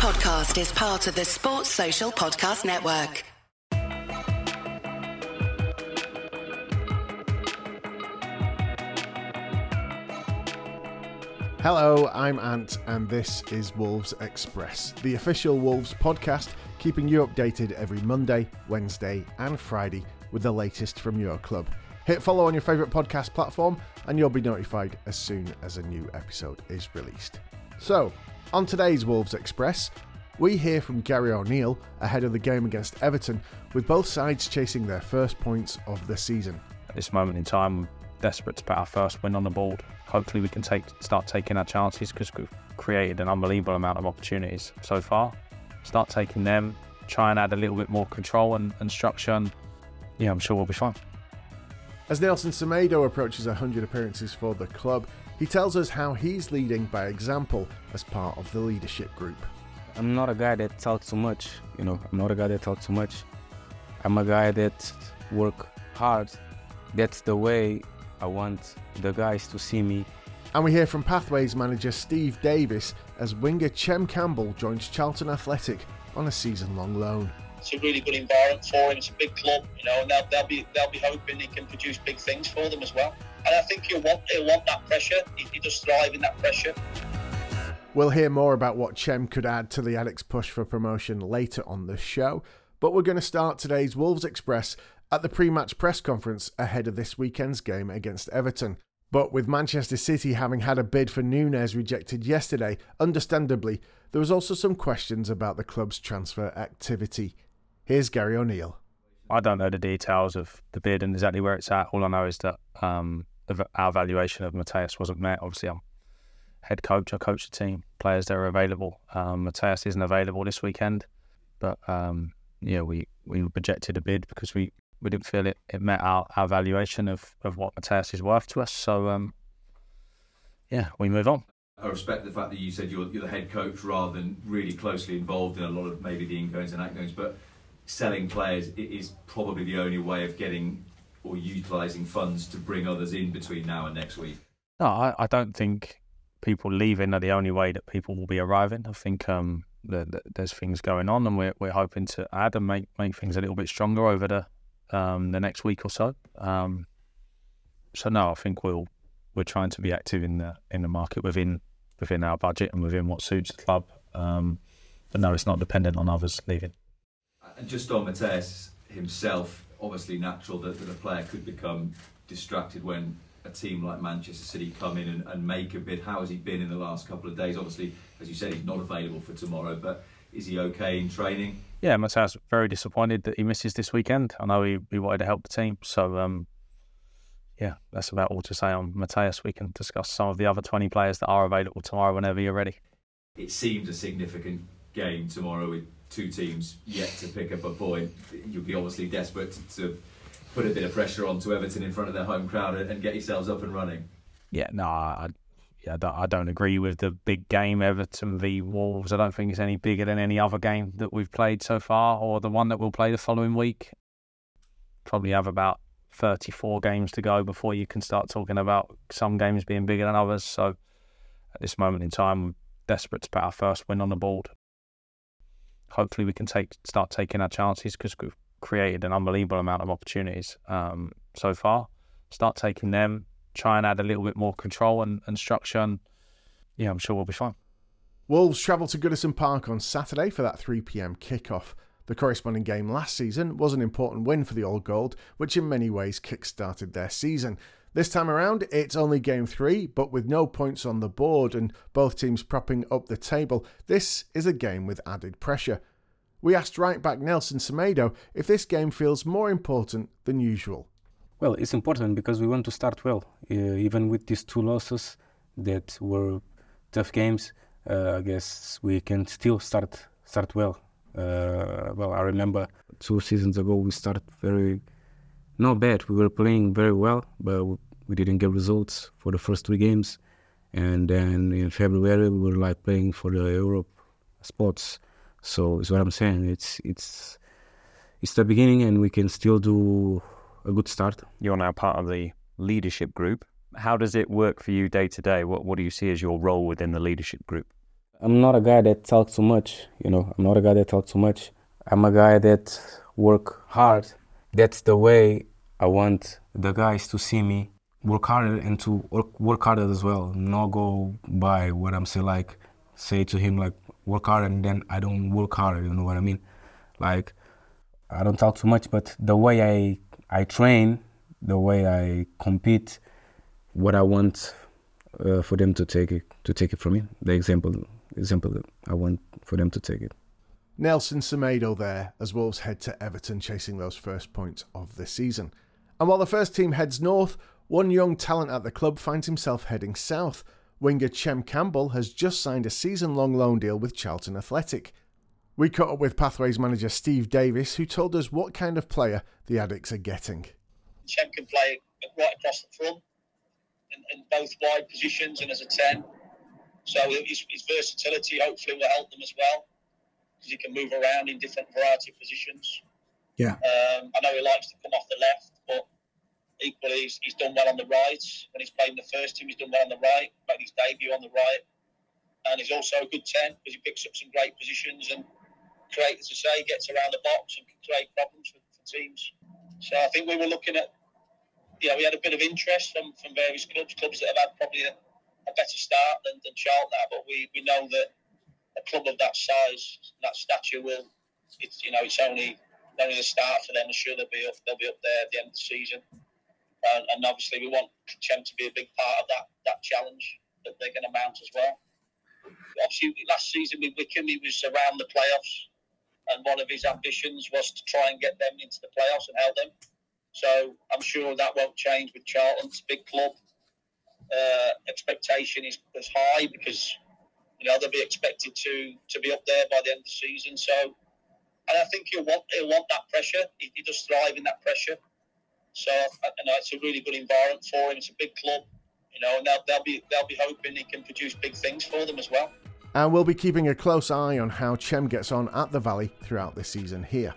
podcast is part of the Sports Social Podcast Network. Hello, I'm Ant, and this is Wolves Express, the official Wolves podcast, keeping you updated every Monday, Wednesday, and Friday with the latest from your club. Hit follow on your favourite podcast platform, and you'll be notified as soon as a new episode is released. So, on today's Wolves Express, we hear from Gary O'Neil ahead of the game against Everton, with both sides chasing their first points of the season. At this moment in time, desperate to put our first win on the board. Hopefully, we can take start taking our chances because we've created an unbelievable amount of opportunities so far. Start taking them, try and add a little bit more control and, and structure, and yeah, I'm sure we'll be fine. As Nelson Semedo approaches 100 appearances for the club, he tells us how he's leading by example as part of the leadership group. I'm not a guy that talks too much, you know, I'm not a guy that talks too much. I'm a guy that work hard. That's the way I want the guys to see me. And we hear from Pathways manager Steve Davis as winger Chem Campbell joins Charlton Athletic on a season-long loan. It's a really good environment for him. It's a big club, you know, and they'll, they'll be they'll be hoping he can produce big things for them as well. And I think he'll want he'll want that pressure. He, he does thrive in that pressure. We'll hear more about what Chem could add to the Addicks push for promotion later on the show, but we're going to start today's Wolves Express at the pre-match press conference ahead of this weekend's game against Everton. But with Manchester City having had a bid for Nunes rejected yesterday, understandably, there was also some questions about the club's transfer activity. Here's Gary O'Neil. I don't know the details of the bid and exactly where it's at. All I know is that um, the, our valuation of Matheus wasn't met. Obviously, I'm head coach. I coach the team, players that are available. Um, Matheus isn't available this weekend, but um, yeah, we we rejected a bid because we, we didn't feel it, it met our, our valuation of, of what Matheus is worth to us. So um, yeah, we move on. I respect the fact that you said you're, you're the head coach rather than really closely involved in a lot of maybe the ingoings and outgoings, but selling players is probably the only way of getting or utilising funds to bring others in between now and next week. No, I, I don't think people leaving are the only way that people will be arriving. I think um, the, the, there's things going on, and we're we're hoping to add and make make things a little bit stronger over the um, the next week or so. Um, so no, I think we'll we're trying to be active in the in the market within within our budget and within what suits the club. Um, but no, it's not dependent on others leaving. And just on Matheus himself, obviously natural that, that a player could become distracted when a team like Manchester City come in and, and make a bid. How has he been in the last couple of days? Obviously, as you said, he's not available for tomorrow, but is he okay in training? Yeah, Matheus very disappointed that he misses this weekend. I know he, he wanted to help the team, so um, yeah, that's about all to say on Matheus. We can discuss some of the other 20 players that are available tomorrow whenever you're ready. It seems a significant game tomorrow with two teams yet to pick up a point. You'll be obviously desperate to, to put a bit of pressure onto Everton in front of their home crowd and get yourselves up and running. Yeah, no, I, yeah, I don't, agree with the big game Everton v Wolves. I don't think it's any bigger than any other game that we've played so far, or the one that we'll play the following week. Probably have about 34 games to go before you can start talking about some games being bigger than others. So at this moment in time, we're desperate to put our first win on the board. Hopefully, we can take start taking our chances because we've created an unbelievable amount of opportunities um, so far. Start taking them, try and add a little bit more control and, and structure, and yeah, I'm sure we'll be fine. Wolves travel to Goodison Park on Saturday for that 3 pm kickoff. The corresponding game last season was an important win for the Old Gold, which in many ways kick-started their season. This time around, it's only game three, but with no points on the board and both teams propping up the table, this is a game with added pressure. We asked right back Nelson Semedo if this game feels more important than usual. Well, it's important because we want to start well. Uh, even with these two losses that were tough games, uh, I guess we can still start start well. Uh, well, I remember two seasons ago we started very not bad. We were playing very well, but we didn't get results for the first three games. And then in February we were like playing for the Europe spots. So it's what I'm saying. It's it's it's the beginning, and we can still do a good start. You're now part of the leadership group. How does it work for you day to day? What what do you see as your role within the leadership group? I'm not a guy that talks too much, you know. I'm not a guy that talks too much. I'm a guy that work hard. That's the way I want the guys to see me work harder and to work, harder as well. Not go by what I'm saying, like say to him like work hard and then I don't work harder. You know what I mean? Like I don't talk too much, but the way I I train, the way I compete, what I want uh, for them to take it to take it from me. The example example I want for them to take it. Nelson Semedo there as Wolves head to Everton chasing those first points of the season. And while the first team heads north, one young talent at the club finds himself heading south. Winger Chem Campbell has just signed a season long loan deal with Charlton Athletic. We caught up with Pathways manager Steve Davis, who told us what kind of player the Addicks are getting. Chem can play right across the front in, in both wide positions and as a 10. So his, his versatility hopefully will help them as well because he can move around in different variety of positions. Yeah. Um, I know he likes to come off the left, but equally he's, he's, done well on the right. When he's playing the first team, he's done well on the right, made his debut on the right. And he's also a good 10 because he picks up some great positions and creates, as I say, gets around the box and can create problems for, for teams. So I think we were looking at, you know, we had a bit of interest from, from various clubs, clubs that have had probably a, a better start than, than Charlton, but we, we know that a club of that size, that stature, will it's you know it's only only the start for them. I'm sure they'll be up they'll be up there at the end of the season, and, and obviously we want Chem to be a big part of that that challenge that they're going to mount as well. Obviously, last season with Wycombe, he was around the playoffs, and one of his ambitions was to try and get them into the playoffs and help them. So I'm sure that won't change with Charlton. It's a big club. Uh, expectation is, is high because you know, they'll be expected to to be up there by the end of the season. So, and I think he'll want he'll want that pressure. He, he does thrive in that pressure. So, you know, it's a really good environment for him. It's a big club, you know, and they'll, they'll be they'll be hoping he can produce big things for them as well. And we'll be keeping a close eye on how Chem gets on at the Valley throughout this season here.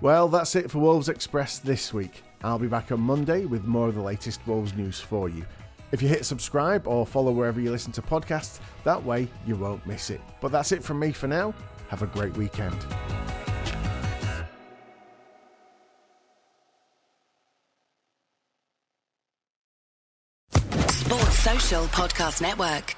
Well, that's it for Wolves Express this week. I'll be back on Monday with more of the latest Wolves news for you. If you hit subscribe or follow wherever you listen to podcasts, that way you won't miss it. But that's it from me for now. Have a great weekend. Podcast Network.